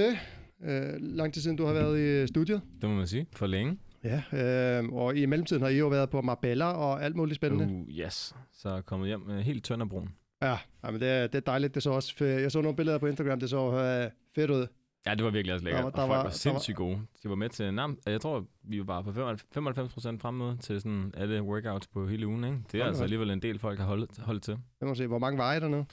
til. Uh, lang tid siden, du har været i øh, studiet. Det må man sige. For længe. Ja, uh, og i mellemtiden har I jo været på Marbella og alt muligt spændende. Uh, yes. Så er jeg kommet hjem uh, helt tynd af brun. Ja, men det, er, det er dejligt. Det så også, fe- jeg så nogle billeder på Instagram, det så uh, fedt ud. Ja, det var virkelig også lækkert. Der var- og der folk var- var, sindssygt gode. De var med til nærmest, jeg tror, vi var bare på 95 procent fremmøde til sådan alle workouts på hele ugen. Ikke? Det er Hold altså alligevel en del folk har holdt, holdt til. Jeg må se, hvor mange var I dernede?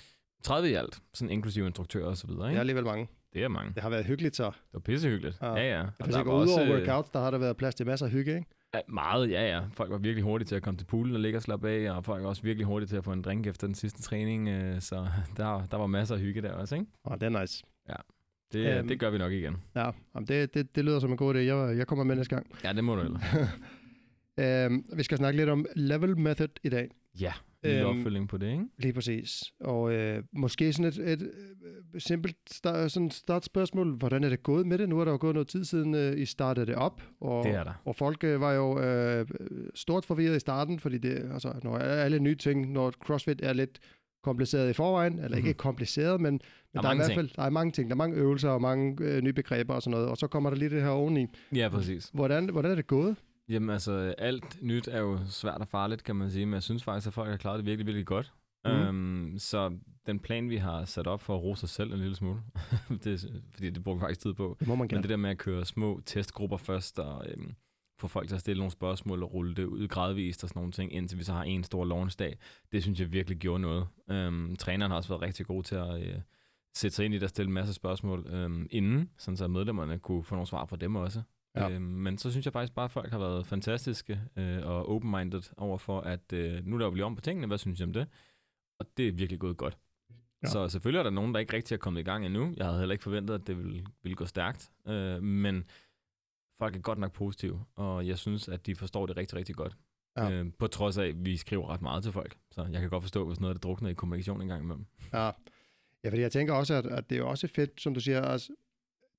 30 i alt, sådan inklusive instruktører og så videre. Er Ikke? alligevel mange. Det er mange. Det har været hyggeligt så. Det var pissehyggeligt. Ja. Ja, ja. ja. Jeg Og var udover også, øh, workouts, der har der været plads til masser af hygge, ikke? Ja, meget, ja, ja. Folk var virkelig hurtige til at komme til poolen og ligge og slappe af, og folk var også virkelig hurtige til at få en drink efter den sidste træning, øh, så der, der var masser af hygge der også, ikke? Åh, det er nice. Det, Øhm. det gør vi nok igen. Ja, det, det, det lyder som en god idé. Jeg, jeg kommer med næste gang. Ja, det må du ellers. Uh, vi skal snakke lidt om level method i dag. Ja, lille Øhm. opfølging på det, ikke? Lige præcis. Og øh, måske sådan et, et øh, simpelt start, sådan startspørgsmål. Hvordan er det gået med det? Nu er der jo gået noget tid siden, øh, I startede det op. Og, Det er der. Og folk øh, var jo øh, stort forvirret i starten, fordi det, altså, når alle nye ting, når CrossFit er lidt kompliceret i forvejen, eller ikke Mhm. kompliceret, men, men der, der er i hvert fald der er mange ting. Der er mange øvelser og mange øh, nye begreber og sådan noget. Og så kommer der lige det her oveni. Ja, præcis. Hvordan, hvordan er det gået? Jamen altså, alt nyt er jo svært og farligt, kan man sige, men jeg synes faktisk, at folk har klaret det virkelig, virkelig godt. Mm. Øhm, så den plan, vi har sat op for at rose os selv en lille smule, det, fordi det bruger vi faktisk tid på, Det må man men det der med at køre små testgrupper først, og øhm, få folk til at stille nogle spørgsmål og rulle det ud gradvist og sådan nogle ting, indtil vi så har en stor launchdag, det synes jeg virkelig gjorde noget. Øhm, træneren har også været rigtig god til at øh, sætte sig ind i det og stille en masse spørgsmål øhm, inden, sådan så medlemmerne kunne få nogle svar fra dem også. Ja. Øhm, men så synes jeg faktisk bare, at folk har været fantastiske øh, og open-minded over for, at øh, nu laver vi lige om på tingene, hvad synes I om det? Og det er virkelig gået godt. Ja. Så selvfølgelig er der nogen, der ikke rigtig er kommet i gang endnu. Jeg havde heller ikke forventet, at det ville, ville gå stærkt. Øh, men folk er godt nok positive, og jeg synes, at de forstår det rigtig, rigtig godt. Ja. Øh, på trods af, at vi skriver ret meget til folk. Så jeg kan godt forstå, hvis noget er druknet i kommunikation en gang imellem. Ja. ja, fordi jeg tænker også, at, at det er også fedt, som du siger, altså,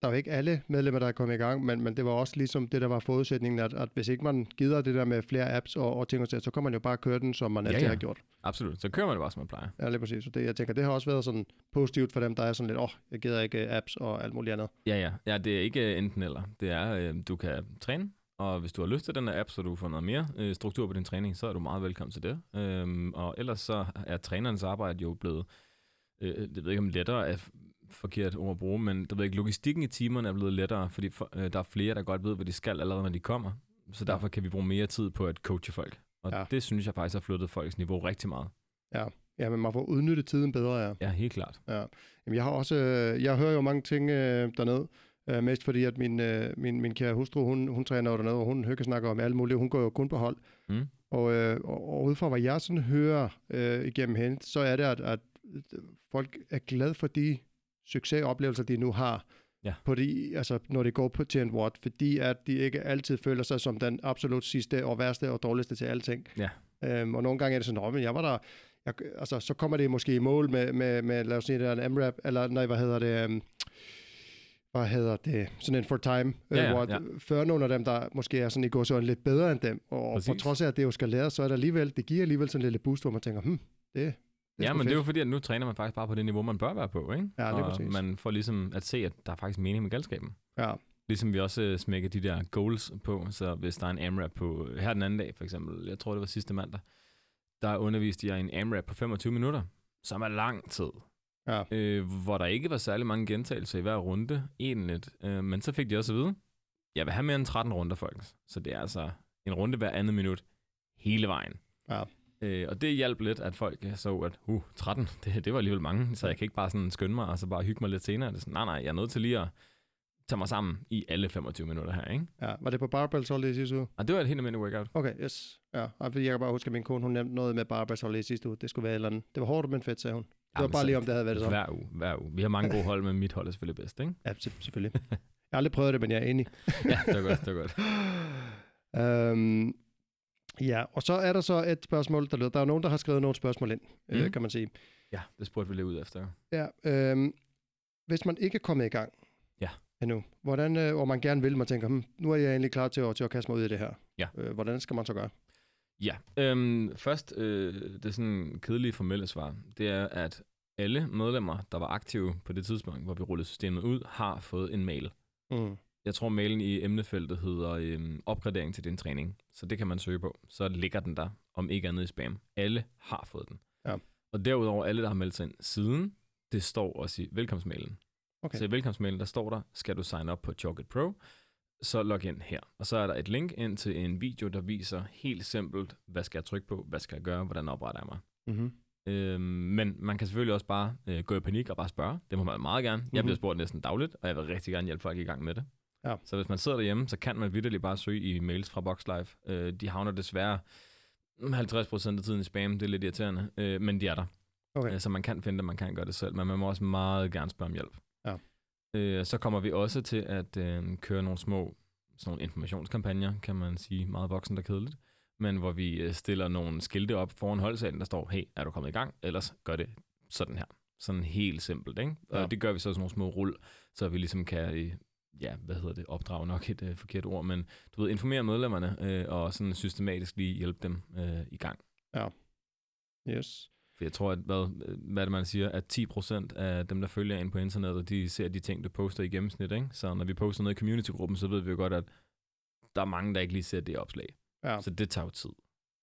der er jo ikke alle medlemmer, der er kommet i gang, men, men det var også ligesom det, der var forudsætningen, at, at hvis ikke man gider det der med flere apps og, og ting og sager, så kan man jo bare køre den, som man altid ja. har gjort. Absolut. Så kører man det bare, som man plejer. Ja, lige præcis. Så det, jeg tænker, det har også været sådan positivt for dem, der er sådan lidt, åh, oh, jeg gider ikke øh, apps og alt muligt andet. Ja, ja. Ja, det er ikke øh, enten eller. Det er, øh, du kan træne, og hvis du har lyst til den her app, så du får noget mere øh, struktur på din træning, så er du meget velkommen til det. Øhm, og ellers så er trænerens arbejde jo blevet, øh, det ved jeg ikke om lettere er f- forkert ord at bruge, men der ved ikke, logistikken i timerne er blevet lettere, fordi for, øh, der er flere, der godt ved, hvad de skal allerede, når de kommer. Så Ja. derfor kan vi bruge mere tid på at coache folk. Og Ja. ja. det synes jeg faktisk har flyttet folks niveau rigtig meget. Ja, men man får udnyttet tiden bedre, ja. Ja, helt klart. Ja. Jamen, jeg har også, øh, jeg hører jo mange ting øh, dernede, øh, mest fordi, at min, øh, min, min kære hustru, hun, hun træner jo dernede, og hun hygge snakker om alt muligt, hun går jo kun på hold. Mm. Og, øh, og, og ud fra hvad jeg sådan hører øh, igennem hende, så er det, at, at folk er glade for de succesoplevelser, de nu har, Ja. på de, altså, når de går på til en watt, fordi at de ikke altid føler sig som den absolut sidste og værste og dårligste til alting. Ja. Øhm, og nogle gange er det sådan, "Nå, men jeg var der, jeg, altså, så kommer det måske i mål med, med, med lad os sige, det en MRAP, eller nej, hvad hedder det, um, hvad hedder det, sådan en for time, Ja, ja, hvor ja. før nogle af dem, der måske er sådan i går sådan lidt bedre end dem, og Præcis. på trods af, at det jo skal læres, så er der alligevel, det giver alligevel sådan en lille boost, hvor man tænker, hmm, det, det Ja, men det er fedt. jo fordi, at nu træner man faktisk bare på det niveau, man bør være på, ikke? Ja, lige og præcis. man får ligesom at se, at der er faktisk mening med galskaben. Ja, Ligesom vi også øh, smækker de der goals på, så hvis der er en AMRAP på, her den anden dag for eksempel, jeg tror det var sidste mandag, der underviste jeg en AMRAP på 25 minutter, som er lang tid. ja, Øh, hvor der ikke var særlig mange gentagelser i hver runde, egentligt. Øh, men så fik de også at vide, jeg vil have mere end 13 runder, folkens. Så det er altså en runde hver andet minut, hele vejen. ja. Øh, og det hjalp lidt, at folk så, at uh, 13, det, det var alligevel mange, så jeg kan ikke bare sådan skynde mig, og så bare hygge mig lidt senere. Det er sådan, nej, nej, jeg er nødt til lige at tage mig sammen i alle 25 minutter her, ikke? ja. Var det på barbells hold i sidste uge? Og det var et helt almindeligt workout. Okay, yes. Ja, jeg kan bare huske, at min kone, hun nævnte noget med barbells hold i sidste uge. Det skulle være et eller andet. Det var hårdt, men fedt, sagde hun. Det var Jamen, bare så- lige, om det havde været det så. Hver uge, hver uge. Vi har mange gode hold, men mit hold er selvfølgelig bedst, ikke? Ja, se- selvfølgelig. Jeg har aldrig prøvet det, men jeg er enig. Ja, det var godt, det var godt. Øhm, ja, og så er der så et spørgsmål, der lyder. Der er jo nogen, der har skrevet nogle spørgsmål ind, mm. øh, Mm. kan man sige. Ja, det spurgte vi lidt ud efter. Ja, øhm, hvis man ikke er kommet i gang Ja. endnu, hvordan, øh, og man gerne vil, man tænker, hm, nu er jeg egentlig klar til at, til at kaste mig ud i det her. Ja. Øh, hvordan skal man så gøre? Ja, øhm, først øh, det sådan kedelige formelle svar, det er, at alle medlemmer, der var aktive på det tidspunkt, hvor vi rullede systemet ud, har fået en mail. Mm. Jeg tror, mailen i emnefeltet hedder øhm, opgradering til din træning. Så det kan man søge på. Så ligger den der, om ikke andet i spam. Alle har fået den. Ja. Og derudover, alle, der har meldt sig ind siden, det står også i velkomstmailen. Okay. Så i velkomstmailen, der står der, skal du sign up på Chalkit Pro, så log ind her. Og så er der et link ind til en video, der viser helt simpelt, hvad skal jeg trykke på, hvad skal jeg gøre, hvordan opretter jeg mig. Mm-hmm. Øhm, men man kan selvfølgelig også bare øh, gå i panik og bare spørge. Det må man meget gerne. Jeg Mhm. bliver spurgt næsten dagligt, og jeg vil rigtig gerne hjælpe folk i gang med det. Ja. Så hvis man sidder derhjemme, så kan man vidderligt bare søge i mails fra Boxlife. Øh, de havner desværre 50% af tiden i spam. Det er lidt irriterende, øh, men de er der. Okay. Øh, så man kan finde det, man kan gøre det selv, men man må også meget gerne spørge om hjælp. Ja. Øh, så kommer vi også til at øh, køre nogle små sådan nogle informationskampagner, kan man sige, meget voksen og kedeligt, men hvor vi øh, stiller nogle skilte op foran holdsalen, der står, hey, er du kommet i gang? Ellers gør det sådan her. Sådan helt simpelt, ikke? Ja. Og det gør vi så sådan nogle små rull, så vi ligesom kan, øh, ja, hvad hedder det, opdrage nok et øh, forkert ord, men du ved, informere medlemmerne øh, og sådan systematisk lige hjælpe dem øh, i gang. Yes. For jeg tror, at hvad, hvad det, man siger, at 10% af dem, der følger ind på internettet, de ser de ting, du poster i gennemsnit. Ikke? Så når vi poster noget i community-gruppen, så ved vi jo godt, at der er mange, der ikke lige ser det opslag. Ja. Så det tager jo tid.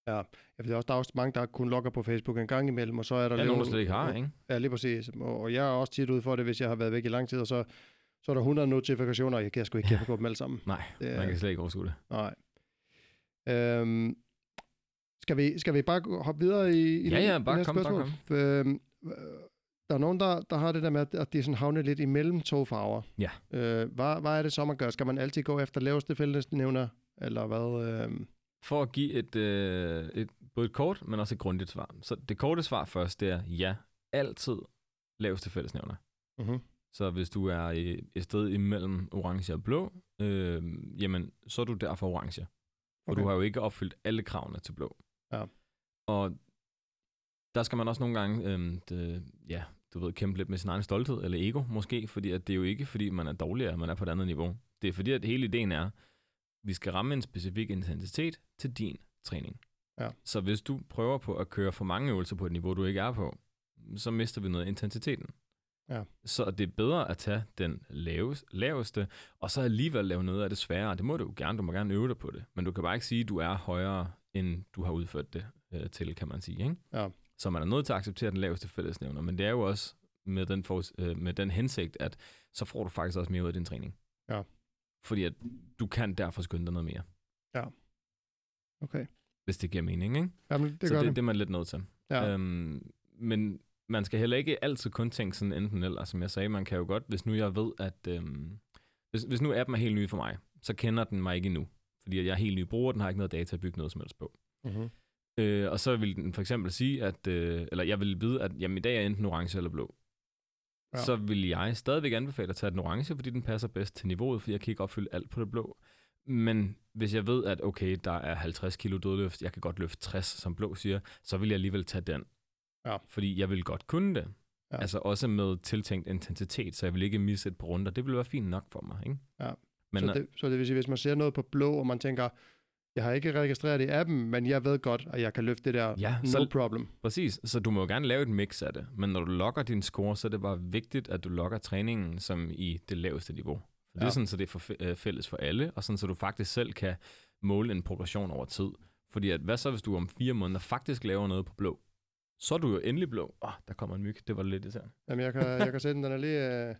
Ja, der er også, der er også mange, der kun logger på Facebook en gang imellem, og så er der er lige nogen, der slet ikke har, ikke? Ja, lige præcis. Og, og jeg er også tit ude for det, hvis jeg har været væk i lang tid, og så, så er der 100 notifikationer, og jeg kan sgu ikke på dem alle sammen. Nej, Det man kan slet ikke overskue det. nej. Øhm, skal, vi, skal vi bare hoppe videre i, i Ja, ja, bare kom, bare spørgsmål? Øhm, øh, der er nogen, der, der har det der med, at- de er sådan havnet lidt imellem to farver. Ja. Øh, hvad, hvad er det så, man gør? Skal man altid gå efter laveste fællesnævner, eller hvad? Øh, For at give et, øh, et, både et kort, men også et grundigt svar. Så det korte svar først, det er ja, altid laveste fællesnævner. uh-huh. Så hvis du er et sted imellem orange og blå, øh, jamen, så er du derfor orange. For Okay. du har jo ikke opfyldt alle kravene til blå. Ja. Og der skal man også nogle gange, øh, det, ja, du ved, kæmpe lidt med sin egen stolthed, eller ego måske, fordi at det er jo ikke, fordi man er dårligere, at man er på et andet niveau. Det er fordi, at hele ideen er, vi skal ramme en specifik intensitet til din træning. Ja. Så hvis du prøver på at køre for mange øvelser på et niveau, du ikke er på, så mister vi noget af intensiteten. Ja. Så det er bedre at tage den laveste, laveste, og så alligevel lave noget af det svære. Det må du jo gerne, du må gerne øve dig på det. Men du kan bare ikke sige, at du er højere, end du har udført det øh, til, kan man sige. Ikke? Ja. Så man er nødt til at acceptere den laveste fællesnævner. Men det er jo også med den, for, øh, med den hensigt, at så får du faktisk også mere ud af din træning. Ja. Fordi at du kan derfor skynde dig noget mere, Okay. hvis det giver mening. Ikke? Jamen, det så gør det, det. det er man lidt nødt til. Ja. Øhm, men man skal heller ikke altid kun tænke sådan enten eller, som jeg sagde. Man kan jo godt, hvis nu jeg ved, at... Øhm, hvis, hvis nu appen er helt ny for mig, så kender den mig ikke endnu. Fordi jeg er helt ny bruger, den har ikke noget data at bygge noget som helst på. uh-huh. Øh, og så vil den for eksempel sige, at, øh, eller jeg vil vide, at jamen, i dag er enten orange eller blå. Ja. Så vil jeg stadigvæk anbefale at tage den orange, fordi den passer bedst til niveauet, fordi jeg kan ikke opfylde alt på det blå. Men hvis jeg ved, at okay, der er 50 kilo dødløft, jeg kan godt løfte 60, som blå siger, så vil jeg alligevel tage den. Ja. Fordi jeg vil godt kunne det. Ja. Altså også med tiltænkt intensitet, så jeg vil ikke misse et par runder. Det vil være fint nok for mig, ikke? Ja. Men så, det, så det vil sige, hvis man ser noget på blå, og man tænker, jeg har ikke registreret det i appen, men jeg ved godt, at jeg kan løfte det der, Ja, no så- problem. Præcis, så du må jo gerne lave et mix af det, men når du logger din score, så er det bare vigtigt, at du logger træningen som i det laveste niveau. For ja. det er sådan, så det er for, øh, fælles for alle, og sådan, så du faktisk selv kan måle en progression over tid. Fordi at, hvad så, hvis du om fire måneder faktisk laver noget på blå? Så er du jo endelig blå. Åh, oh, der kommer en myg. Det var lidt irriterende. Jamen, jeg kan, jeg kan sætte den, den er lige... Øh,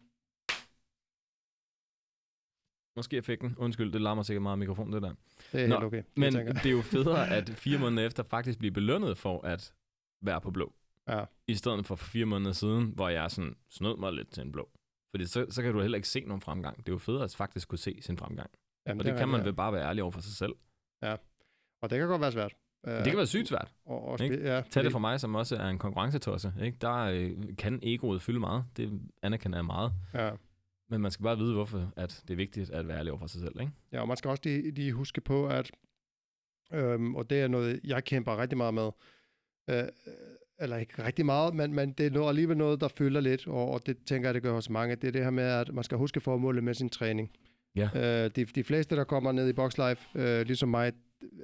Måske jeg fik den. Undskyld, det larmer sikkert meget af mikrofonen, det der. det er Nå, helt okay. det Men tænker det er jo federe, at fire måneder efter faktisk blive belønnet for at være på blå. Ja. I stedet for for fire måneder siden, hvor jeg sådan snød mig lidt til en blå. Fordi så, så kan du heller ikke se nogen fremgang. Det er jo federe at faktisk kunne se sin fremgang. Jamen, Og det, er kan man rigtigt, ved bare være ærlig over for sig selv. ja. Og det kan godt være svært. Uh, Det kan være sygt svært. Og, og ikke? ja, Tag det fra mig, som også er en konkurrencetosse. Ikke? Der øh, kan egoet fylde meget. Det anerkender jeg meget. Ja. Men man skal bare vide, hvorfor at det er vigtigt at være ærlig over for sig selv. Ikke? ja, og man skal også lige, lige huske på, at, øhm, og det er noget, jeg kæmper rigtig meget med, øh, eller ikke rigtig meget, men, men det er noget, alligevel noget, der fylder lidt, og, og det tænker jeg, det gør hos mange, det er det her med, at man skal huske formålet med sin træning. Ja. Øh, de, de fleste, der kommer ned i Boxlife, øh, ligesom mig,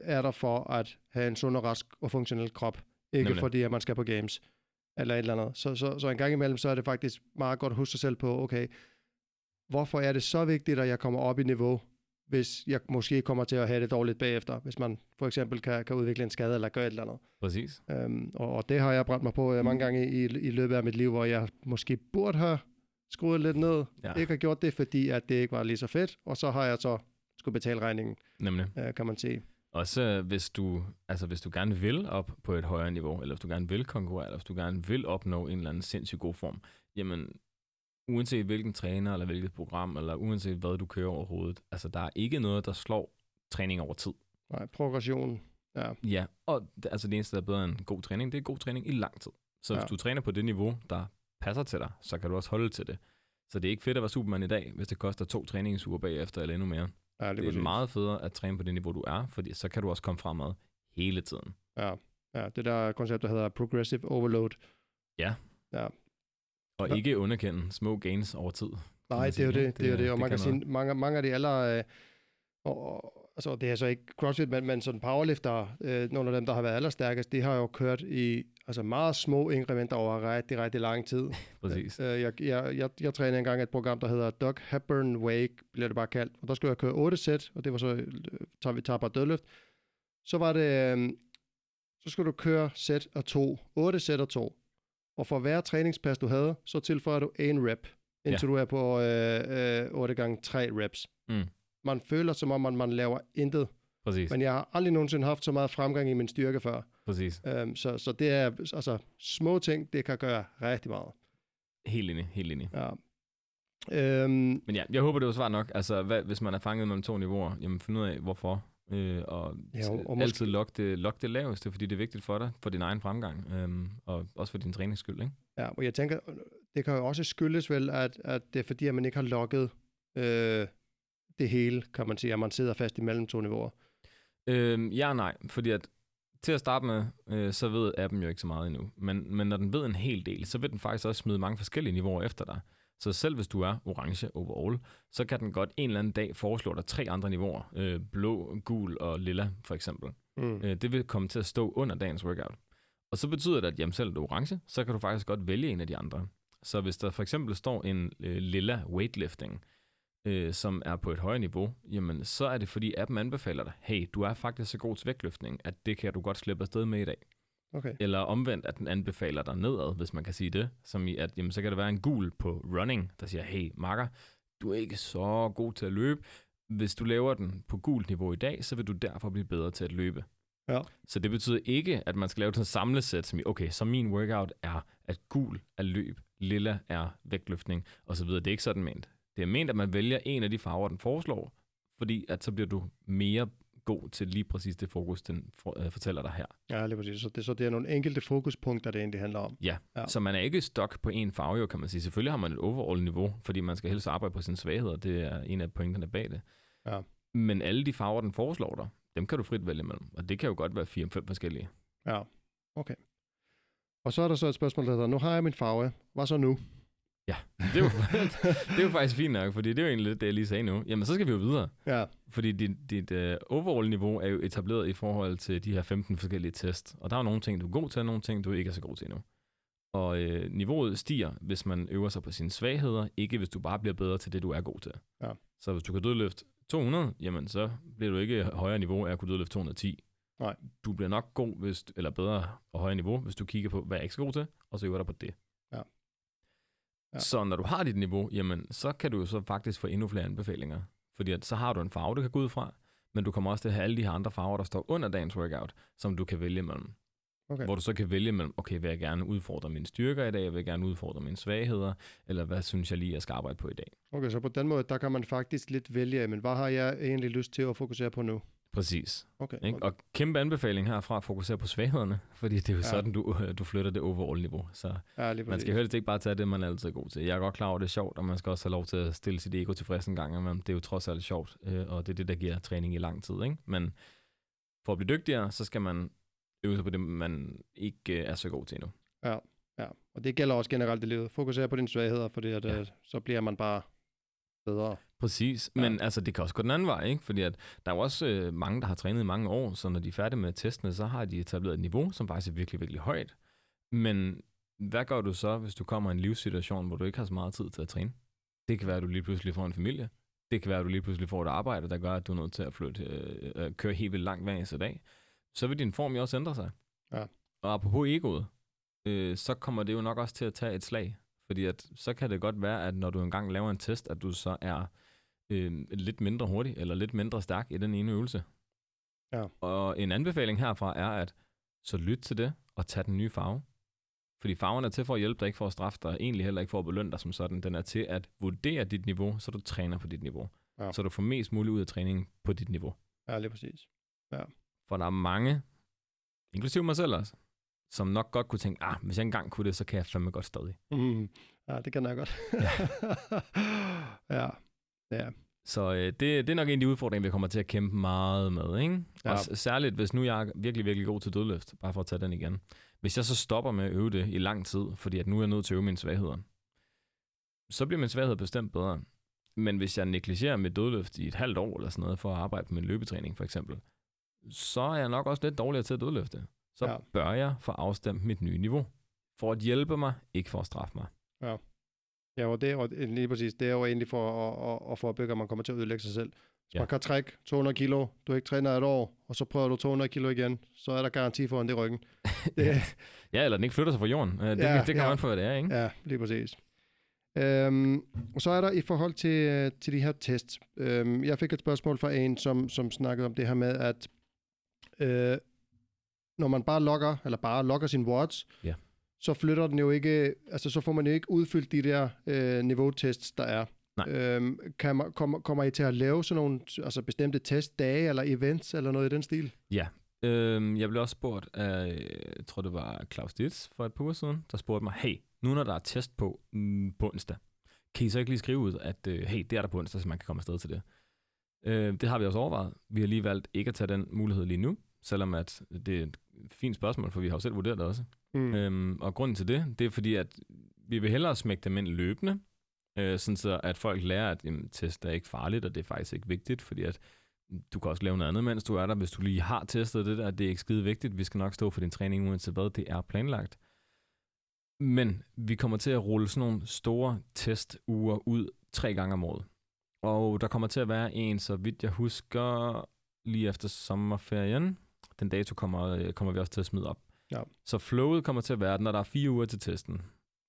er der for at have en sund og rask og funktionel krop. Ikke Nemlig. fordi, at man skal på games. eller et eller andet. Så, så, så en gang imellem, så er det faktisk meget godt at huske sig selv på, okay, hvorfor er det så vigtigt, at jeg kommer op i niveau, hvis jeg måske kommer til at have det dårligt bagefter, hvis man for eksempel kan, kan udvikle en skade eller gøre et eller andet. Præcis. Øhm, og, og det har jeg brændt mig på øh, mange gange i, i løbet af mit liv, hvor jeg måske burde have skruet lidt ned, Ja. ja. ikke har gjort det, fordi at det ikke var lige så fedt, og så har jeg så skulle betale regningen, Nemlig. øh, kan man sige. Også øh, hvis du, altså hvis du gerne vil op på et højere niveau, eller hvis du gerne vil konkurrere, eller hvis du gerne vil opnå en eller anden sindssygt god form, jamen uanset hvilken træner, eller hvilket program, eller uanset hvad du kører overhovedet, altså der er ikke noget, der slår træning over tid. Nej, progression. Ja, Ja, og altså det eneste, der er bedre end god træning, det er god træning i lang tid. Så hvis Ja. du træner på det niveau, der passer til dig, så kan du også holde til det. Så det er ikke fedt at være Superman i dag, hvis det koster to træningsuger bagefter eller endnu mere. Ja det, Det er meget federe at træne på det niveau, du er, fordi så kan du også komme fremad hele tiden. Ja, ja, det der koncept, der hedder progressive overload. Og Hva? ikke underkende små gains over tid. Nej, det er jo sige, det, det er det, og man kan sige, mange, mange af de aller, øh, og, og, altså det er så ikke CrossFit, men, men sådan powerlifter, øh, nogle af dem, der har været allerstærkest, de har jo kørt i altså meget små inkrementer over rigtig, rigtig lang tid. Præcis. Øh, jeg, jeg, jeg, jeg trænede engang et program, der hedder Doug Hepburn Wake, bliver det bare kaldt. Og der skulle jeg køre 8 sæt, og det var så, øh, tager vi tager bare dødløft. Så var det, øh, så skulle du køre sæt og to, 8 sæt og to. Og for hver træningspas, du havde, så tilføjer du en rep, indtil ja. du er på øh, øh, 8 gange 3 reps. Mm. Man føler, som om man, man laver intet. Præcis. Men jeg har aldrig nogensinde haft så meget fremgang i min styrke før. Præcis. Um, så, så det er altså små ting, det kan gøre rigtig meget. Helt enig, helt enig. Ja. Øhm, Men ja, jeg håber, det var svar nok. Altså, hvad, hvis man er fanget mellem to niveauer, jamen find ud af, hvorfor. Øh, og Ja, og- og måske- altid lok det, lok det laveste, fordi det er vigtigt for dig, for din egen fremgang, øhm, og også for din trænings skyld, ikke? ja, og jeg tænker, det kan jo også skyldes vel, at, at det er fordi, at man ikke har lukket øh, det hele, kan man sige, at man sidder fast imellem to niveauer. Øhm, ja og nej, fordi at til at starte med, øh, så ved appen jo ikke så meget endnu. Men, men når den ved en hel del, så vil den faktisk også smide mange forskellige niveauer efter dig. Så selv hvis du er orange overall, så kan den godt en eller anden dag foreslå dig tre andre niveauer. Øh, blå, gul og lilla for eksempel. Mm. Øh, det vil komme til at stå under dagens workout. Og så betyder det, at jamen, selv er du orange, så kan du faktisk godt vælge en af de andre. Så hvis der for eksempel står en øh, lilla weightlifting, øh, som er på et højere niveau, jamen så er det fordi appen anbefaler dig, hey, du er faktisk så god til vægtløftning, at det kan du godt slippe afsted med i dag. Okay. Eller omvendt, at den anbefaler dig nedad, hvis man kan sige det, som i, at jamen, så kan der være en gul på running, der siger, hey, makker, du er ikke så god til at løbe. Hvis du laver den på gult niveau i dag, så vil du derfor blive bedre til at løbe. Ja. Så det betyder ikke, at man skal lave sådan et samlesæt, som i, okay, så min workout er, at gul er løb, lilla er vægtløftning, osv. Det er ikke sådan ment. Det er ment, at man vælger en af de farver, den foreslår, fordi at så bliver du mere god til lige præcis det fokus, den øh, fortæller dig her. Ja, lige præcis. Så det, så det er nogle enkelte fokuspunkter, det egentlig handler om. Ja. Ja. så man er ikke stok på en farve, jo, kan man sige. Selvfølgelig har man et overall-niveau, fordi man skal helst arbejde på sine svagheder. Det er en af pointerne bag det. Ja. Men alle de farver, den foreslår dig, dem kan du frit vælge mellem. Og det kan jo godt være fire-fem forskellige. Ja, okay. Og så er der så et spørgsmål, der hedder, nu har jeg min farve. Hvad så nu? Det er jo, det er jo faktisk fint nok, fordi det er jo egentlig lidt det, jeg lige sagde nu. Jamen, så skal vi jo videre. Ja, Fordi dit, dit uh, overall-niveau er jo etableret i forhold til de her 15 forskellige test. Og der er nogle ting, du er god til, og nogle ting, du ikke er så god til endnu. Og øh, niveauet stiger, hvis man øver sig på sine svagheder, ikke hvis du bare bliver bedre til det, du er god til. Ja. Så hvis du kan dødløfte 200, jamen så bliver du ikke højere niveau af at kunne dødløfte 210. Nej. Du bliver nok god, hvis, eller bedre og højere niveau, hvis du kigger på, hvad jeg ikke er så god til, og så øver dig på det. Ja. Så når du har dit niveau, jamen så kan du jo så faktisk få endnu flere anbefalinger. Fordi at, så har du en farve, du kan gå ud fra, men du kommer også til at have alle de her andre farver, der står under dagens workout, som du kan vælge mellem. okay. Hvor du så kan vælge mellem, okay, vil jeg gerne udfordre mine styrker i dag, vil jeg gerne udfordre mine svagheder, eller hvad synes jeg lige, jeg skal arbejde på i dag. Okay, så på den måde, der kan man faktisk lidt vælge, men hvad har jeg egentlig lyst til at fokusere på nu? Præcis. Okay, Ikke? okay. Og kæmpe anbefaling herfra fokusere på svaghederne, fordi det er jo Ja. ja. sådan, du, du flytter det overall-niveau. Så Ja, man skal helst ikke bare tage det, man er altid god til. Jeg er godt klar over, at det er sjovt, og man skal også have lov til at stille sit ego tilfreds en gang, men det er jo trods alt sjovt, øh, og det er det, der giver træning i lang tid. Ikke? Men for at blive dygtigere, så skal man øve sig på det, man ikke øh, er så god til endnu. Ja, og det gælder også generelt i livet. Fokusere på dine svagheder, fordi at, Ja. ja. så bliver man bare bedre. Præcis, Ja. men altså, det kan også gå den anden vej, ikke? fordi at der er jo også øh, mange, der har trænet i mange år, så når de er færdige med testene, så har de etableret et niveau, som faktisk er virkelig, virkelig højt. Men hvad gør du så, hvis du kommer i en livssituation, hvor du ikke har så meget tid til at træne? Det kan være, at du lige pludselig får en familie. Det kan være, at du lige pludselig får et arbejde, der gør, at du er nødt til at flytte, øh, øh, køre helt vildt langt hver eneste dag. Så vil din form jo også ændre sig. Ja. Og apropos egoet, øh, så kommer det jo nok også til at tage et slag. Fordi at, så kan det godt være, at når du engang laver en test, at du så er øh, lidt mindre hurtig, eller lidt mindre stærk i den ene øvelse. Ja. Og en anbefaling herfra er, at så lyt til det, og tag den nye farve. Fordi farven er til for at hjælpe dig, ikke for at straffe dig, egentlig heller ikke for at belønne dig som sådan. Den er til at vurdere dit niveau, så du træner på dit niveau. Ja. Så du får mest muligt ud af træningen på dit niveau. Ja, lige præcis. For der er mange, inklusive mig selv også, som nok godt kunne tænke, ah, hvis jeg engang kunne det, så kan jeg fandme godt stadig. Mm. Ja, det kan jeg godt. ja. ja. Så øh, det, det er nok en af de udfordringer, vi kommer til at kæmpe meget med. Ikke? Ja. Og særligt, hvis nu jeg er virkelig, virkelig god til dødløft, bare for at tage den igen. Hvis jeg så stopper med at øve det i lang tid, fordi at nu er jeg nødt til at øve mine svagheder, så bliver min svaghed bestemt bedre. Men hvis jeg negligerer mit dødløft i et halvt år eller sådan noget, for at arbejde på min løbetræning for eksempel, så er jeg nok også lidt dårligere til at dødløfte. Så Ja. ja. bør jeg få afstemt mit nye niveau. For at hjælpe mig, ikke for at straffe mig. Ja, og det jo lige præcis, det er jo egentlig for at, at, at forebygge, at man kommer til at ødelægge sig selv. Hvis Ja. man kan trække 200 kilo, du har ikke træner et år, og så prøver du 200 kilo igen, så er der garanti for ondt i ryggen. Det, Ja, eller den ikke flytter sig fra jorden. Øh, Det, Ja, ja, det kan ja. man få, hvad det er, ikke? ja, lige præcis. Øhm, og så er der i forhold til, til de her tests. Øhm, jeg fik et spørgsmål fra en, som, som snakkede om det her med, at øh, når man bare logger, eller bare logger sin watts, Ja. Så flytter den jo ikke, altså så får man jo ikke udfyldt de der øh, niveautests, der er. Nej. Øhm, kan man, kommer, kommer I til at lave sådan nogle altså bestemte testdage eller events eller noget i den stil? Øhm, jeg blev også spurgt af, jeg tror det var Claus Ditz for et par uger siden, der spurgte mig, hey, nu når der er test på mm, på onsdag, kan I så ikke lige skrive ud, at øh, hey, det er der på onsdag, så man kan komme afsted til det. Øh, det har vi også overvejet. Vi har lige valgt ikke at tage den mulighed lige nu, selvom at det er et fint spørgsmål, for vi har jo selv vurderet det også. Mm. Øhm, og grunden til det, det er fordi, at vi vil hellere smække dem ind løbende, øh, sådan så at folk lærer, at jamen, test er ikke farligt, og det er faktisk ikke vigtigt, fordi at du kan også lave noget andet, mens du er der. Hvis du lige har testet det der, det er ikke skide vigtigt. Vi skal nok stå for din træning, uanset hvad det er planlagt. Men vi kommer til at rulle sådan nogle store testuger ud tre gange om året. Og der kommer til at være en, så vidt jeg husker, lige efter sommerferien. Den dato kommer, øh, kommer vi også til at smide op. Ja. Så flowet kommer til at være, når der er fire uger til testen,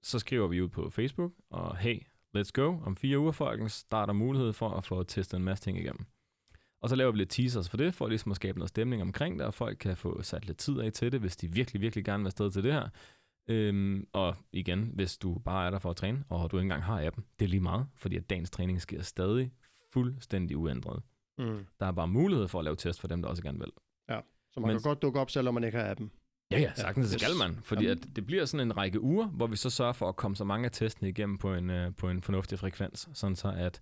så skriver vi ud på Facebook, og hey, let's go. Om fire uger, folkens, der er der mulighed for at få testet en masse ting igennem. Og så laver vi lidt teasers for det, for ligesom at skabe noget stemning omkring det, og folk kan få sat lidt tid af til det, hvis de virkelig, virkelig gerne vil afsted til det her. Øhm, og igen, hvis du bare er der for at træne, og du ikke engang har appen, det er lige meget, fordi at dagens træning sker stadig fuldstændig uændret. Mm. Der er bare mulighed for at lave test for dem, der også gerne vil. Så man Men- kan godt dukke op, selvom man ikke har appen. Ja, ja, sagtens ja, skal man, fordi at det bliver sådan en række uger, hvor vi så sørger for at komme så mange af testene igennem på en, øh, på en fornuftig frekvens, sådan så at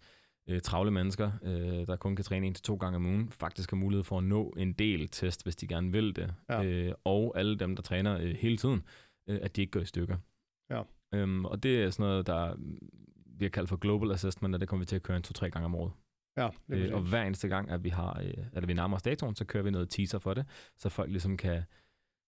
øh, travle mennesker, øh, der kun kan træne en til to gange om ugen, faktisk har mulighed for at nå en del test, hvis de gerne vil det. Ja. Øh, og alle dem, der træner øh, hele tiden, øh, at de ikke går i stykker. Ja. Øhm, og det er sådan noget, der vi har kaldt for global assessment, og det kommer vi til at køre en to-tre gange om året. Ja, det Øh, og hver eneste gang, at vi har, øh, at vi nærmer os datoen, så kører vi noget teaser for det, så folk ligesom kan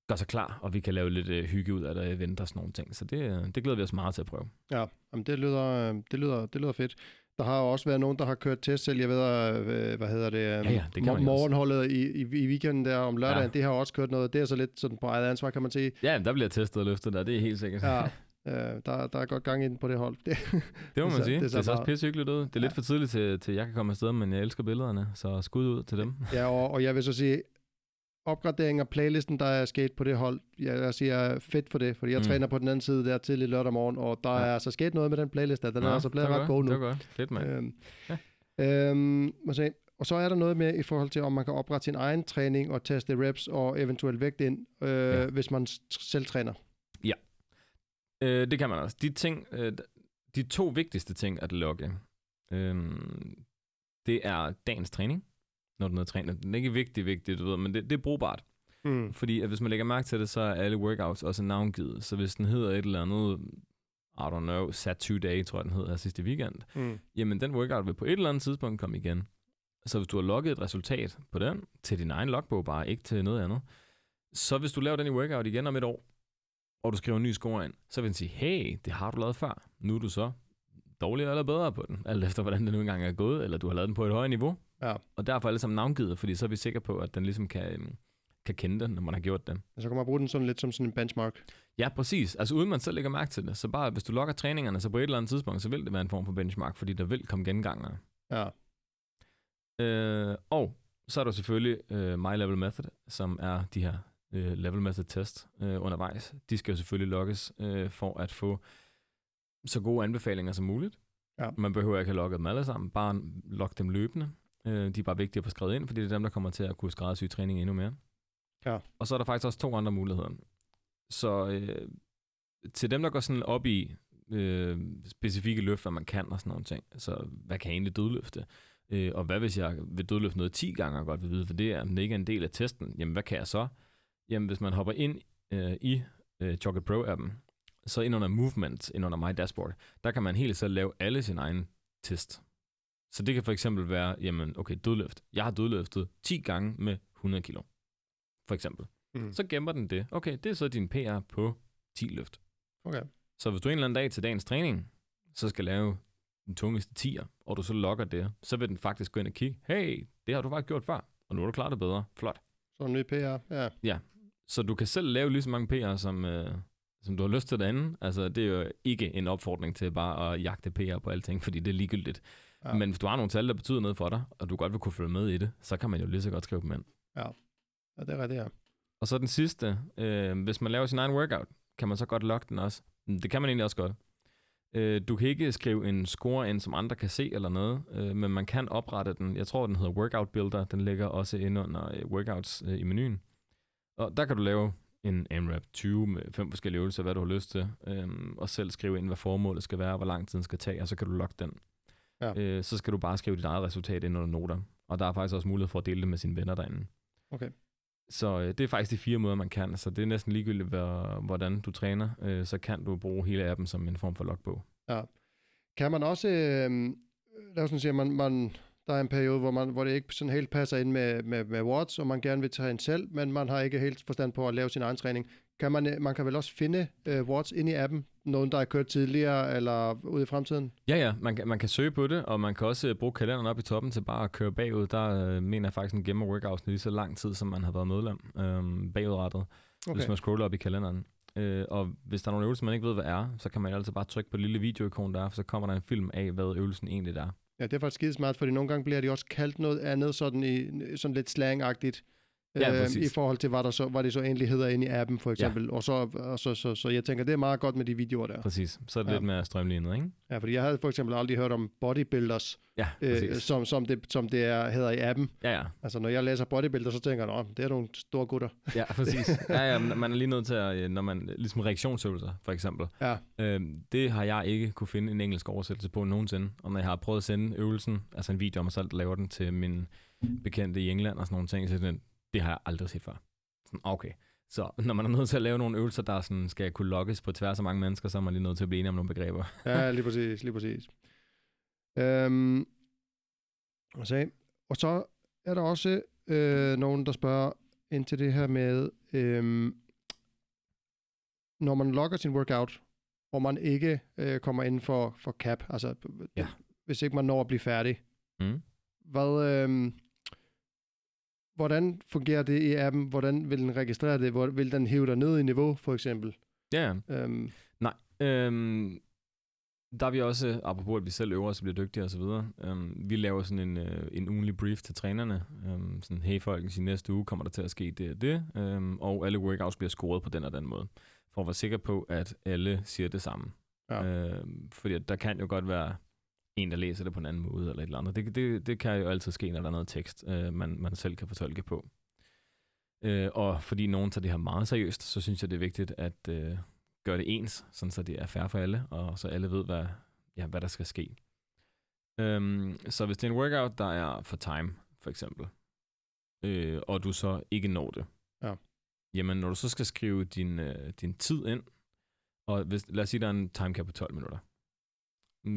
gøre sig klar, og vi kan lave lidt øh, hygge ud af det, event og sådan nogle ting. Så det, øh, det glæder vi os meget til at prøve. Ja, jamen det, lyder, øh, det, lyder, det lyder fedt. Der har også været nogen, der har kørt test selv. Jeg ved, øh, hvad hedder det? Ja, ja, det også. morgenholdet i, i, i weekenden der om lørdagen, ja. Det har også kørt noget. Det er så lidt sådan på eget ansvar, kan man sige. Ja, der bliver testet og løftet der, det er helt sikkert. Ja, øh, der, der er godt gang ind på det hold. Det, det må man sige. det Det, det ser også bare- pisse hyggeligt ud. Det er lidt Ja. for tidligt til, til, jeg kan komme afsted, men jeg elsker billederne, så skud ud til dem. ja, og, og jeg vil så sige, opgradering af playlisten, der er sket på det hold, jeg, jeg siger fedt for det, fordi jeg mm. Træner på den anden side der tidlig lørdag morgen, og der ja. Ja. er så sket noget med den playlist, der. den er altså blevet ret god nu. Det var godt. Fedt, mand. Øhm, Ja. øhm, må se. Og så er der noget med i forhold til, om man kan oprette sin egen træning og teste reps og eventuelt vægt ind, øh, ja. Ja. hvis man selv træner. Øh, det kan man også. De, ting, øh, de to vigtigste ting at logge, øh, det er dagens træning, når du er nede at træne. Den er ikke vigtig, vigtig, du ved, men det, det er brugbart. Mm. Fordi at hvis man lægger mærke til det, så er alle workouts også navngivet. Så hvis den hedder et eller andet, I don't know, sat 2 day, tror jeg den hed her sidste weekend, Mm. jamen den workout vil på et eller andet tidspunkt komme igen. Så hvis du har logget et resultat på den, til din egen logbog bare, ikke til noget andet, så hvis du laver den i workout igen om et år, og du skriver en ny score ind, så vil den sige, hey, det har du lavet før. Nu er du så dårligere eller bedre på den, alt efter hvordan den nu engang er gået, eller du har lavet den på et højere niveau. Ja. Og derfor er alle sammen navngivet, fordi så er vi sikre på, at den ligesom kan, øhm, kan kende den, når man har gjort det. Så kan man bruge den sådan lidt som sådan en benchmark. Ja, præcis. Altså uden man selv lægger mærke til det. Så bare, hvis du logger træningerne, så på et eller andet tidspunkt, så vil det være en form for benchmark, fordi der vil komme gengangere. Ja. Øh, og så er der selvfølgelig øh, My Level Method, som er de her øh, level method test øh, undervejs. De skal jo selvfølgelig logges øh, for at få så gode anbefalinger som muligt. Ja. Man behøver ikke have logget dem alle sammen, bare logge dem løbende. Øh, de er bare vigtige at få skrevet ind, fordi det er dem, der kommer til at kunne skræddersy træning endnu mere. Ja. Og så er der faktisk også to andre muligheder. Så øh, til dem, der går sådan op i øh, specifikke løft, hvad man kan og sådan nogle ting, så hvad kan jeg egentlig dødløfte? Øh, og hvad hvis jeg vil dødløfte noget 10 gange og godt vil vide, for det er, det ikke er en del af testen, jamen hvad kan jeg så? Jamen hvis man hopper ind øh, i øh, Chocolate Pro-appen, så ind under Movement, ind under My Dashboard, der kan man helt selv lave alle sine egne test. Så det kan for eksempel være, jamen okay, dødløft. Jeg har dødløftet 10 gange med 100 kilo, for eksempel. Mm. Så gemmer den det. Okay, det er så din PR på 10 løft. Okay. Så hvis du en eller anden dag til dagens træning, så skal lave den tungeste tier, og du så logger det, så vil den faktisk gå ind og kigge, hey, det har du faktisk gjort før, og nu har du klaret det bedre. Flot. Så en ny PR. Ja. Så du kan selv lave lige så mange PR, som, øh, som du har lyst til derinde. Altså, det er jo ikke en opfordring til bare at jagte PR på alting, fordi det er ligegyldigt. Ja. Ja. Men hvis du har nogle tal, der betyder noget for dig, og du godt vil kunne følge med i det, så kan man jo lige så godt skrive dem ind. ja, det er rigtigt, ja. Og så den sidste, øh, hvis man laver sin egen workout, kan man så godt logge den også. Mm, Det kan man egentlig også godt. Øh, du kan ikke skrive en score ind, som andre kan se eller noget, øh, men man kan oprette den. Jeg tror, den hedder Workout Builder. Den ligger også inde under øh, workouts øh, i menuen. Og der kan du lave en AMRAP 20 med fem forskellige øvelser, hvad du har lyst til, øh, og selv skrive ind, hvad formålet skal være, hvor lang tid den skal tage, og så kan du logge den. Ja. Øh, så skal du bare skrive dit eget resultat ind under noter. Og der er faktisk også mulighed for at dele det med sine venner derinde. Okay. Så øh, det er faktisk de fire måder, man kan. Så det er næsten ligegyldigt, hvor, hvordan du træner. Øh, så kan du bruge hele appen som en form for logbog. Kan man også, øh, lad os nu sige, man, man, der er en periode, hvor, man, hvor det ikke sådan helt passer ind med, med, med watts, og man gerne vil træne selv, men man har ikke helt forstand på at lave sin egen træning. Kan man, øh, man kan vel også finde øh, watts ind i appen, nogen der er kørt tidligere eller ude i fremtiden? Ja, ja, man kan, man kan søge på det, og man kan også øh, bruge kalenderen op i toppen til bare at køre bagud. Der øh, mener jeg faktisk, en gemmer workout lige så lang tid, som man har været medlem øh, bagudrettet, okay. hvis man scroller op i kalenderen. Øh, og hvis der er nogle øvelser, man ikke ved, hvad er, så kan man altid bare trykke på det lille videoikon der, for så kommer der en film af, hvad øvelsen egentlig er. Ja, det er faktisk skide smart, fordi nogle gange bliver de også kaldt noget andet, sådan, i, sådan lidt slangagtigt. Ja, øh. I forhold til, hvad, der så, hvad det så egentlig hedder inde i appen, for eksempel. Og, så, og så, så, så, jeg tænker, det er meget godt med de videoer der. Præcis. Så er det Ja. ja. lidt mere strømlignet, ikke? Ja, fordi jeg havde for eksempel aldrig hørt om bodybuilders, Ja, øh, som, som, det, som det er, hedder i appen. Ja, ja. Altså, når jeg læser bodybuilder, så tænker jeg, det er nogle store gutter. Ja, præcis. Ja, ja, man er lige nødt til at, øh, når man, ligesom reaktionsøvelser, for eksempel. Ja, Øhm, det har jeg ikke kunne finde en engelsk oversættelse på nogensinde. Og når jeg har prøvet at sende øvelsen, altså en video om mig selv, laver den til min bekendte i England og sådan nogle ting, så er det, har jeg aldrig set før. Sådan, okay. Så når man er nødt til at lave nogle øvelser, der sådan, skal kunne lokkes på tværs af mange mennesker, så er man lige nødt til at blive enige om nogle begreber. ja lige præcis, lige præcis. Øhm, og, så, og så er der også øh, nogen, der spørger ind til det her med, øhm, når man logger sin workout, og man ikke øh, kommer ind for, for cap, altså Ja. hvis ikke man når at blive færdig, Mm. Hvad, øhm, hvordan fungerer det i appen? Hvordan vil den registrere det? Hvor, vil den hive dig ned i niveau, for eksempel? Ja, ja. Øhm, Øhm, der er vi også, apropos at vi selv øver os og bliver dygtigere osv., øhm, vi laver sådan en, øh, en ugenlig brief til trænerne. Øhm, sådan, hey folk, i næste uge kommer der til at ske det og det, øhm, og alle workouts bliver scoret på den og den måde. For at være sikker på, at alle siger det samme. Ja. Øhm, fordi der kan jo godt være en, der læser det på en anden måde eller et eller andet. Det, det, det kan jo altid ske, når der er noget tekst, øh, man, man selv kan fortolke på. Øh, og fordi nogen tager det her meget seriøst, så synes jeg, det er vigtigt at øh, gøre det ens, sådan så det er fair for alle, og så alle ved, hvad, ja, hvad der skal ske. Øhm, så hvis det er en workout, der er for time, for eksempel, øh, og du så ikke når det, Ja. jamen når du så skal skrive din, øh, din tid ind, og hvis, lad os sige, der er en time cap på 12 minutter,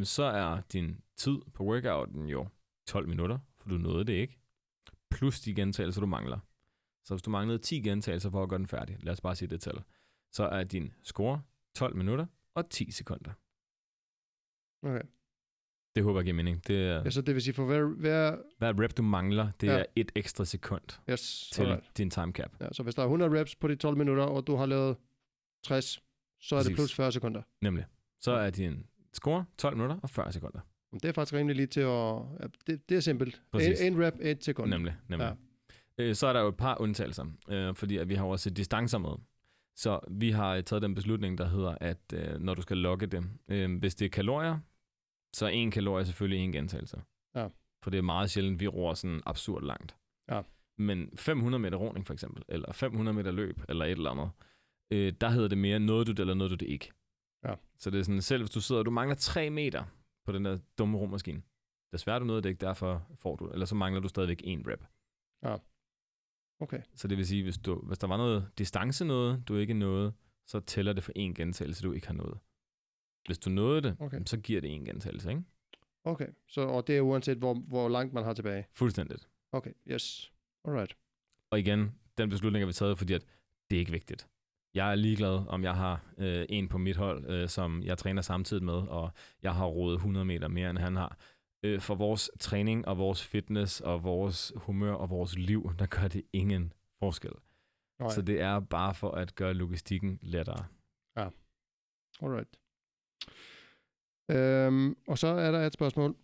så er din tid på workouten jo 12 minutter, for du nåede det ikke, plus de gentagelser, du mangler. Så hvis du manglede 10 gentagelser for at gøre den færdig, lad os bare sige det tal, så er din score 12 minutter og 10 sekunder. Okay. Det håber jeg giver mening. Det er, Ja, så det vil sige, for hver... hver hver rep, du mangler, det Ja. er et ekstra sekund yes, til alright. din time cap. Ja, så hvis der er 100 reps på de 12 minutter, og du har lavet 60, så er det Præcis. plus 40 sekunder. Nemlig. Så er din score 12 minutter og 40 sekunder. Det er faktisk rimelig lige til at... Ja, det, det er simpelt. Præcis. En, en rep, et sekund. Nemlig, nemlig. Ja. Øh, så er der jo et par undtagelser, øh, fordi at vi har også distancer med. Så vi har taget den beslutning, der hedder, at øh, når du skal logge det, øh, hvis det er kalorier, så er en kalorie selvfølgelig en gentagelse. Ja. For det er meget sjældent, vi roer sådan absurd langt. Ja. Men 500 meter roning for eksempel, eller 500 meter løb, eller et eller andet, øh, der hedder det mere, noget du det, eller noget du det ikke. Ja. Så det er sådan, selv hvis du sidder, og du mangler 3 meter på den der dumme rummaskine, desværre du noget det ikke, derfor får du, eller så mangler du stadigvæk en rep. Okay. Så det vil sige, hvis, du, hvis der var noget distance noget, du ikke nåede, så tæller det for en gentagelse, du ikke har nået. Hvis du nåede det, Okay. så giver det en gentagelse, ikke? Okay. Så, og det er uanset, hvor, hvor langt man har tilbage. Fuldstændigt. Okay. Yes. Alright. Og igen, den beslutning har vi taget, fordi at det er ikke vigtigt. Jeg er ligeglad, om jeg har øh, en på mit hold, øh, som jeg træner samtidig med, og jeg har rodet 100 meter mere, end han har. Øh, for vores træning og vores fitness og vores humør og vores liv, der gør det ingen forskel. Nej. Så det er bare for at gøre logistikken lettere. Alright. Øhm, og så er der et spørgsmål,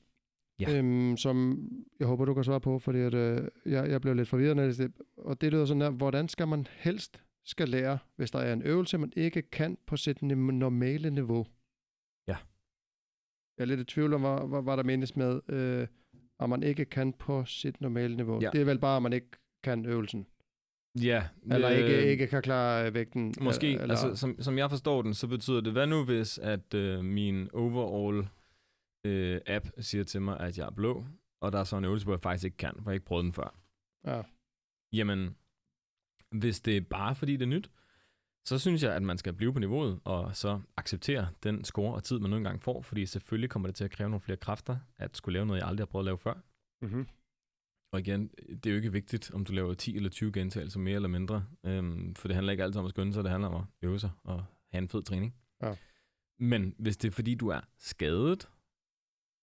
Ja. øhm, som jeg håber, du kan svare på, fordi at, øh, jeg, jeg blev lidt forvirret. Og det lyder sådan her, hvordan skal man helst skal lære, hvis der er en øvelse, man ikke kan på sit normale niveau? Ja. Jeg er lidt i tvivl om, hvad, hvad, hvad der menes med, øh, at man ikke kan på sit normale niveau. Ja. Det er vel bare, at man ikke kan øvelsen. Ja. Eller øh, ikke, ikke kan klare øh, vægten. Måske, eller, altså som, som jeg forstår den, så betyder det, hvad nu hvis, at øh, min overall øh, app siger til mig, at jeg er blå, og der er så en øvelse, hvor jeg faktisk ikke kan, for jeg ikke prøvet den før. Ja. Jamen, hvis det er bare fordi det er nyt, så synes jeg, at man skal blive på niveauet, og så acceptere den score og tid, man nu engang får, fordi selvfølgelig kommer det til at kræve nogle flere kræfter, at skulle lave noget, jeg aldrig har prøvet at lave før. Mm-hmm. Og igen, det er jo ikke vigtigt, om du laver 10 eller 20 gentagelser mere eller mindre, øhm, for det handler ikke altid om at skynde sig, det handler om at øve sig og have en fed træning. Ja. Men hvis det er fordi, du er skadet,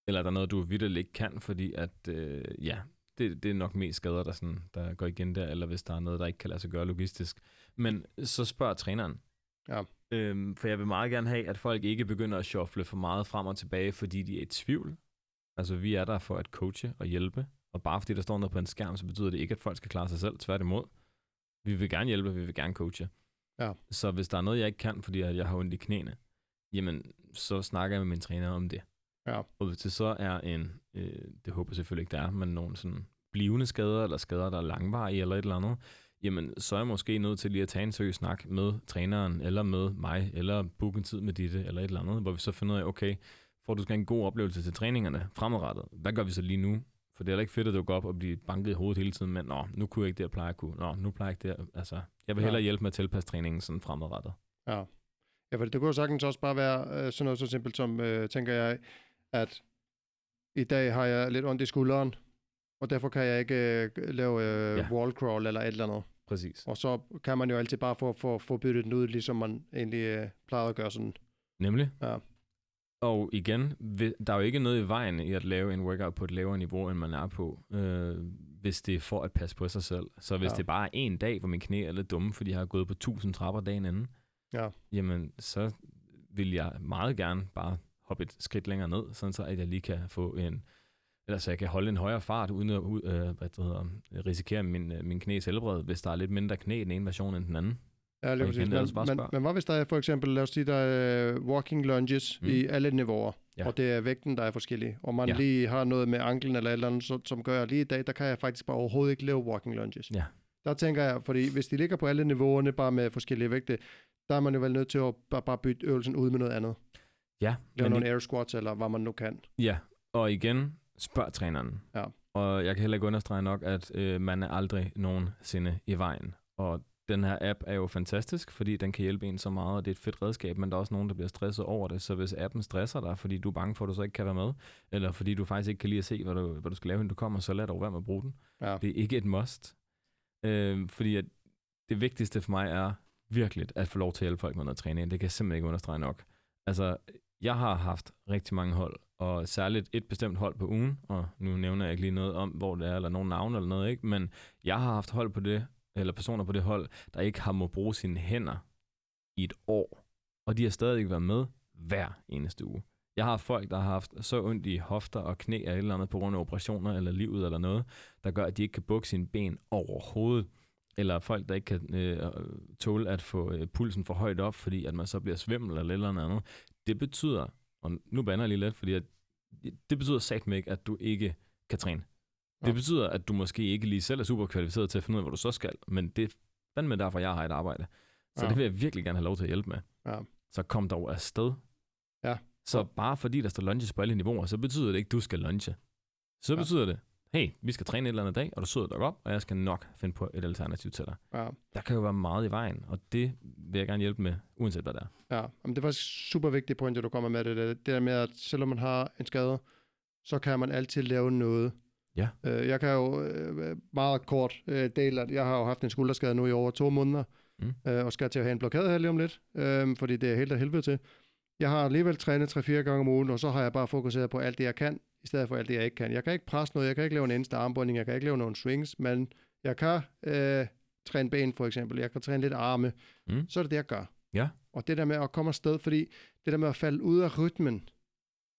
eller der er noget, du vidderligt ikke kan, fordi at, øh, ja, det, det er nok mest skader, der, sådan, der går igen der, eller hvis der er noget, der ikke kan lade sig gøre logistisk. Men så spørg træneren. Ja. Øhm, for jeg vil meget gerne have, at folk ikke begynder at shuffle for meget frem og tilbage, fordi de er i tvivl. Altså, vi er der for at coache og hjælpe, og bare fordi der står noget på en skærm, så betyder det ikke, at folk skal klare sig selv. Tværtimod. Vi vil gerne hjælpe, vi vil gerne coache. Ja. Så hvis der er noget, jeg ikke kan, fordi jeg har ondt i knæene, jamen, så snakker jeg med min træner om det. Ja. Og hvis det så er en, øh, det håber jeg selvfølgelig ikke, der er, men nogle sådan blivende skader, eller skader, der er langvarige, eller et eller andet, jamen, så er jeg måske nødt til lige at tage en seriøs snak med træneren, eller med mig, eller booke en tid med Ditte, eller et eller andet, hvor vi så finder ud af, okay, at du skal en god oplevelse til træningerne fremadrettet, hvad gør vi så lige nu? For det er da ikke fedt, at du går op og bliver banket i hovedet hele tiden, men nå, nu kunne jeg ikke det, jeg plejer at kunne. Nå, nu plejer jeg ikke det. Altså, jeg vil Ja. hellere hjælpe med at tilpasse træningen sådan fremadrettet. Ja. Ja, for det kunne jo sagtens også bare være øh, sådan noget så simpelt som, øh, tænker jeg, at i dag har jeg lidt ondt i skulderen, og derfor kan jeg ikke øh, lave øh, Ja. wall crawl eller et eller andet. Præcis. Og så kan man jo altid bare få, få, få byttet den ud, ligesom man egentlig øh, plejede at gøre sådan. Nemlig. Ja. Og igen, der er jo ikke noget i vejen i at lave en workout på et lavere niveau, end man er på, øh, hvis det er for at passe på sig selv. Så hvis Ja. det bare er en dag, hvor min knæ er lidt dumme, fordi jeg har gået på 1000 trapper dagen inden, Ja. jamen så vil jeg meget gerne bare hoppe et skridt længere ned, sådan så at jeg lige kan få en, eller så jeg kan holde en højere fart, uden at øh, hvad det hedder, risikere min, øh, min knæs helbred, hvis der er lidt mindre knæ i den ene version end den anden. Ja, lige præcis. Men, men, men hvad hvis der er for eksempel, lad os sige, der er øh, walking lunges Mm. i alle niveauer, Ja. og det er vægten, der er forskellig, og man Ja. ja. lige har noget med anklen eller et eller andet, så, som gør, at lige i dag, der kan jeg faktisk bare overhovedet ikke lave walking lunges. Ja. Der tænker jeg, fordi hvis de ligger på alle niveauerne, bare med forskellige vægte, der er man jo vel nødt til at bare, bare bytte øvelsen ud med noget andet. Ja, Lave men nogle air squats, eller hvad man nu kan. Ja, og igen, spørg træneren. Ja. Og jeg kan heller ikke understrege nok, at øh, man er aldrig nogensinde i vejen. Og den her app er jo fantastisk, fordi den kan hjælpe en så meget, og det er et fedt redskab, men der er også nogen, der bliver stresset over det. Så hvis appen stresser dig, fordi du er bange for, at du så ikke kan være med, eller fordi du faktisk ikke kan lide at se, hvad du, hvad du skal lave, inden du kommer, så lad dog være med at bruge den. Ja. Det er ikke et must. Øh, fordi at det vigtigste for mig er, virkelig at få lov til at hjælpe folk med noget træning. Det kan jeg simpelthen ikke understrege nok. Altså, jeg har haft rigtig mange hold, og særligt et bestemt hold på ugen, og nu nævner jeg ikke lige noget om, hvor det er, eller nogen navn eller noget, ikke? men jeg har haft hold på det, eller personer på det hold, der ikke har må bruge sine hænder i et år, og de har stadig været med hver eneste uge. Jeg har folk, der har haft så ondt i hofter og knæ eller et eller andet på grund af operationer eller livet eller noget, der gør, at de ikke kan bukke sine ben overhovedet. Eller folk, der ikke kan øh, tåle at få øh, pulsen for højt op, fordi at man så bliver svimmel eller eller andet. Det betyder, og nu bander jeg lige lidt, fordi at, det betyder satme ikke, at du ikke kan træne. Det Ja. betyder, at du måske ikke lige selv er super kvalificeret til at finde ud af, hvor du så skal, men det er fandme derfor, jeg har et arbejde. Så Ja. det vil jeg virkelig gerne have lov til at hjælpe med. Ja. Så kom dog afsted. Ja. Så bare fordi der står lunges på alle niveauer, så betyder det ikke, at du skal lunge. Så Ja. betyder det, hey, vi skal træne et eller andet dag, og du sidder dig op, og jeg skal nok finde på et alternativ til dig. Ja, Der kan jo være meget i vejen, og det vil jeg gerne hjælpe med, uanset hvad det er. ja. Jamen, det var super vigtigt point, at du kommer med det. der. Det der med, at selvom man har en skade, så kan man altid lave noget. Ja. Øh, jeg kan jo øh, meget kort øh, dele, at jeg har jo haft en skulderskade nu i over to måneder, Mm. øh, og skal til at have en blokade her lige om lidt, øh, fordi det er helt af helvede til. Jeg har alligevel trænet 3-4 gange om ugen, og så har jeg bare fokuseret på alt det, jeg kan, i stedet for alt det, jeg ikke kan. Jeg kan ikke presse noget, jeg kan ikke lave en eneste armbøjning, jeg kan ikke lave nogen swings, men jeg kan øh, træne ben for eksempel, jeg kan træne lidt arme, Mm. så er det det, jeg gør. Ja. Og det der med at komme afsted, fordi det der med at falde ud af rytmen,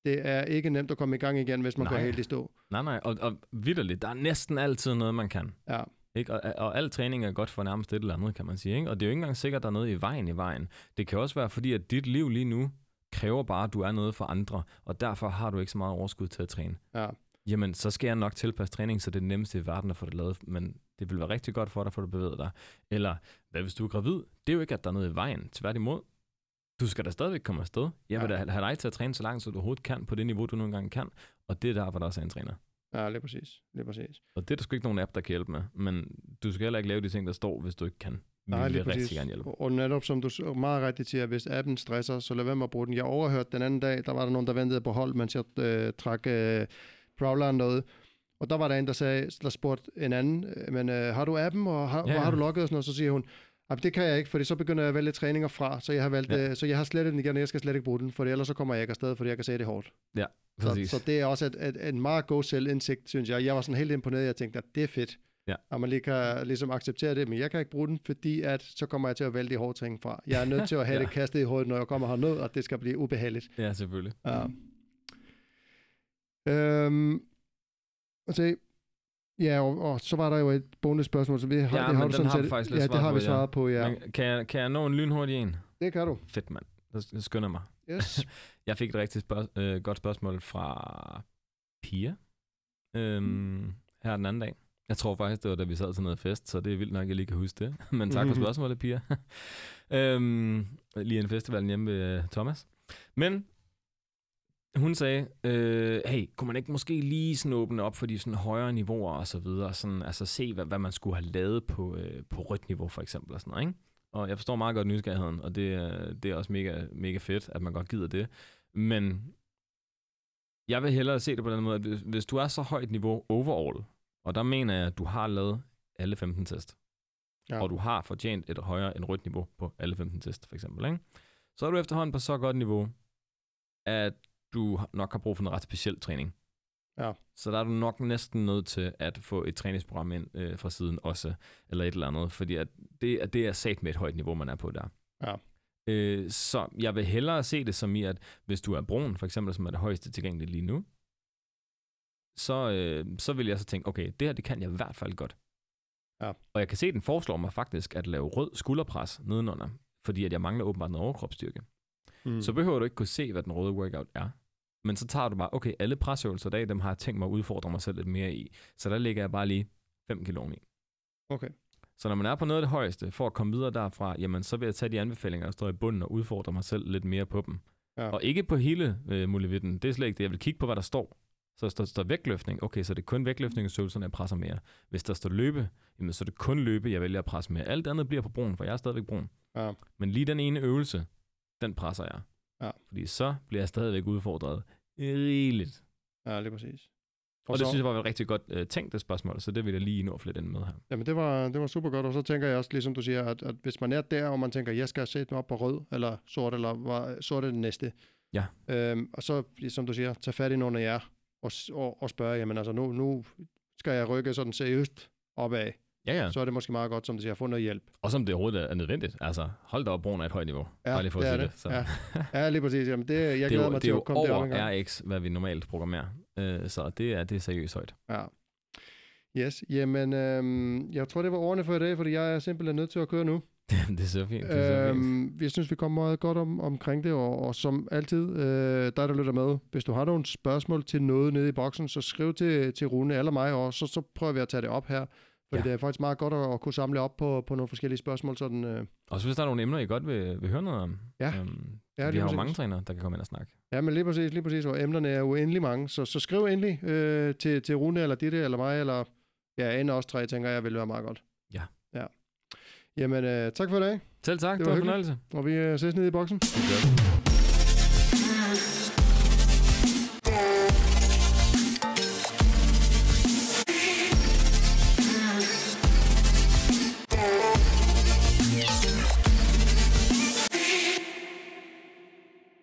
det er ikke nemt at komme i gang igen, hvis man Nej. går helt i stå. Nej, nej, og, og vidderligt, der er næsten altid noget, man kan. Ja, Ikke? Og, og al træning er godt for nærmest et eller andet, kan man sige. Ikke? Og det er jo ikke engang sikkert, at der er noget i vejen i vejen. Det kan også være, fordi at dit liv lige nu kræver bare, at du er noget for andre, og derfor har du ikke så meget overskud til at træne. ja, Jamen, så skal jeg nok tilpasse træning, så det er det nemmeste i verden at få det lavet, men det vil være rigtig godt for dig, for at bevæge dig. Eller, hvad hvis du er gravid? Det er jo ikke, at der er noget i vejen. Tværtimod, du skal da stadigvæk komme afsted. Jeg vil Ja. da have dig til at træne så langt, så du overhovedet kan, på det niveau, du nogle gange kan. Og det er der, hvor der også er en træner. ja, lige præcis. Lige præcis. Og det er der sgu ikke nogen app, der kan hjælpe med. Men du skal heller ikke lave de ting, der står, hvis du ikke kan. Vi Nej, vil lige rigtig præcis. gerne hjælpe. Og, netop som du meget rigtigt siger, hvis appen stresser, så lad være med at bruge den. Jeg overhørte den anden dag, der var der nogen, der ventede på hold, mens jeg øh, trak øh, Prowleren noget. Og der var der en, der, sagde, der spurgte en anden, øh, men øh, har du appen, og har, Ja, hvor ja. har du logget og sådan noget? Så siger hun, "Jamen, det kan jeg ikke, fordi så begynder jeg at vælge træninger fra, så jeg har, valgt, Ja. ja. øh, så jeg har slettet den igen, og jeg skal slet ikke bruge den, for ellers så kommer jeg ikke afsted, fordi jeg kan se, det hårdt. Så, Præcis. så det er også et, et, en meget god selvindsigt, synes jeg. Jeg var sådan helt imponeret, jeg tænkte, at det er fedt. Ja. Og man lige kan ligesom acceptere det, men jeg kan ikke bruge den, fordi at så kommer jeg til at vælge de hårde ting fra. Jeg er nødt til at have Ja. det kastet i hovedet, når jeg kommer herned, og det skal blive ubehageligt. Ja, selvfølgelig. Ja. Øhm, se, ja, og, og, så var der jo et bonusspørgsmål, som vi har, Ja, det har du den sådan har set- faktisk lidt Ja, det har vi ja. svaret på, ja. Men kan, jeg, kan jeg nå en lynhurtig en? Det kan du. Fedt, mand. Jeg skynder mig. Yes. Jeg fik et rigtig spørg- øh, godt spørgsmål fra Pia øhm, her den anden dag. Jeg tror faktisk, det var da vi sad til noget fest, så det er vildt nok, at jeg lige kan huske det. Men tak for Mhm. spørgsmålet, Pia. øhm, lige en festival hjemme ved øh, Thomas. Men hun sagde, øh, hey, kunne man ikke måske lige sådan åbne op for de sådan højere niveauer og så videre, sådan, altså se, hvad, hvad man skulle have lavet på, øh, på rødt niveau for eksempel og sådan noget, ikke? Og jeg forstår meget godt nysgerrigheden, og det, er- det er også mega, mega fedt, at man godt gider det. Men jeg vil hellere se det på den måde, at hvis, hvis du er så højt niveau overall, og der mener jeg, at du har lavet alle 15 test, Ja. og du har fortjent et højere end rødt niveau på alle 15 test, for eksempel, ikke? så er du efterhånden på så godt niveau, at du nok har brug for noget ret speciel træning. Ja. Så der er du nok næsten nødt til at få et træningsprogram ind øh, fra siden også, eller et eller andet, fordi at det, at det er sat med et højt niveau, man er på der. Ja. Øh, så jeg vil hellere se det som i, at hvis du er brun, for eksempel, som er det højeste tilgængelige lige nu, så, øh, så vil jeg så tænke, okay, det her, det kan jeg i hvert fald godt. Ja. Og jeg kan se, at den foreslår mig faktisk at lave rød skulderpres nedenunder, fordi at jeg mangler åbenbart noget overkropsstyrke. Mm. Så behøver du ikke kunne se, hvad den røde workout er. Men så tager du bare, okay, alle presøvelser i dag, dem har jeg tænkt mig at udfordre mig selv lidt mere i. Så der ligger jeg bare lige 5 kilo i. Okay. Så når man er på noget af det højeste, for at komme videre derfra, jamen så vil jeg tage de anbefalinger, der står i bunden, og udfordre mig selv lidt mere på dem. Ja. Og ikke på hele øh, muligheden. Det er slet ikke det. Jeg vil kigge på, hvad der står. Så der står, vægtløftning. Okay, så det er kun vægtløftningsøvelserne, jeg presser mere. Hvis der står løbe, jamen så er det kun løbe, jeg vælger at presse mere. Alt andet bliver på brun, for jeg er stadigvæk brun. Ja. Men lige den ene øvelse, den presser jeg. Ja. Fordi så bliver jeg stadigvæk udfordret rigeligt. Ja, lige præcis. Og, og det synes jeg var et rigtig godt uh, tænkt det spørgsmål, så det vil jeg lige nå at flette ind med her. Jamen det var, det var super godt, og så tænker jeg også, ligesom du siger, at, at hvis man er der, og man tænker, jeg skal sætte mig op på rød, eller sort, eller hvad, sort er det næste. Ja. Øhm, og så, som du siger, tage fat i nogle af jer, og, og, og spørge, jamen altså nu, nu skal jeg rykke sådan seriøst opad. Ja, ja. Så er det måske meget godt, som du siger, at få noget hjælp. Og som det overhovedet er nødvendigt. Altså, hold da op, brugen af et højt niveau. Ja, Bare lige for at det er sige det. det. Så. Ja. Ja, lige præcis. Jamen det, jeg det er glæder jo, mig det til er at komme derop over en gang. RX, hvad vi normalt programmerer. Øh, så det er, det er seriøst højt. Ja. Yes, jamen, øhm, jeg tror, det var ordene for i dag, fordi jeg er simpelthen nødt til at køre nu. det er så fint. Det er så fint. Øhm, jeg synes, vi kommer meget godt om, omkring det, og, og som altid, øh, dig der lytter med, hvis du har nogle spørgsmål til noget nede i boksen, så skriv til, til Rune eller mig, og så, så prøver vi at tage det op her. Fordi Ja. det er faktisk meget godt at, at kunne samle op på, på nogle forskellige spørgsmål. Sådan, øh, Og så hvis der er nogle emner, I godt vil, vil høre noget om. Ja. Øhm, Ja, vi har jo mange trænere, der kan komme ind og snakke. ja, men lige præcis, lige præcis, og emnerne er uendelig mange. Så, så skriv endelig øh, til, til Rune, eller Ditte, eller mig, eller ja, en af os tre, tænker jeg, vil være meget godt. Ja. ja. Jamen, øh, tak for i dag, Selv tak, Det var det var en fornøjelse. og vi øh, ses nede i boksen. Det gør vi.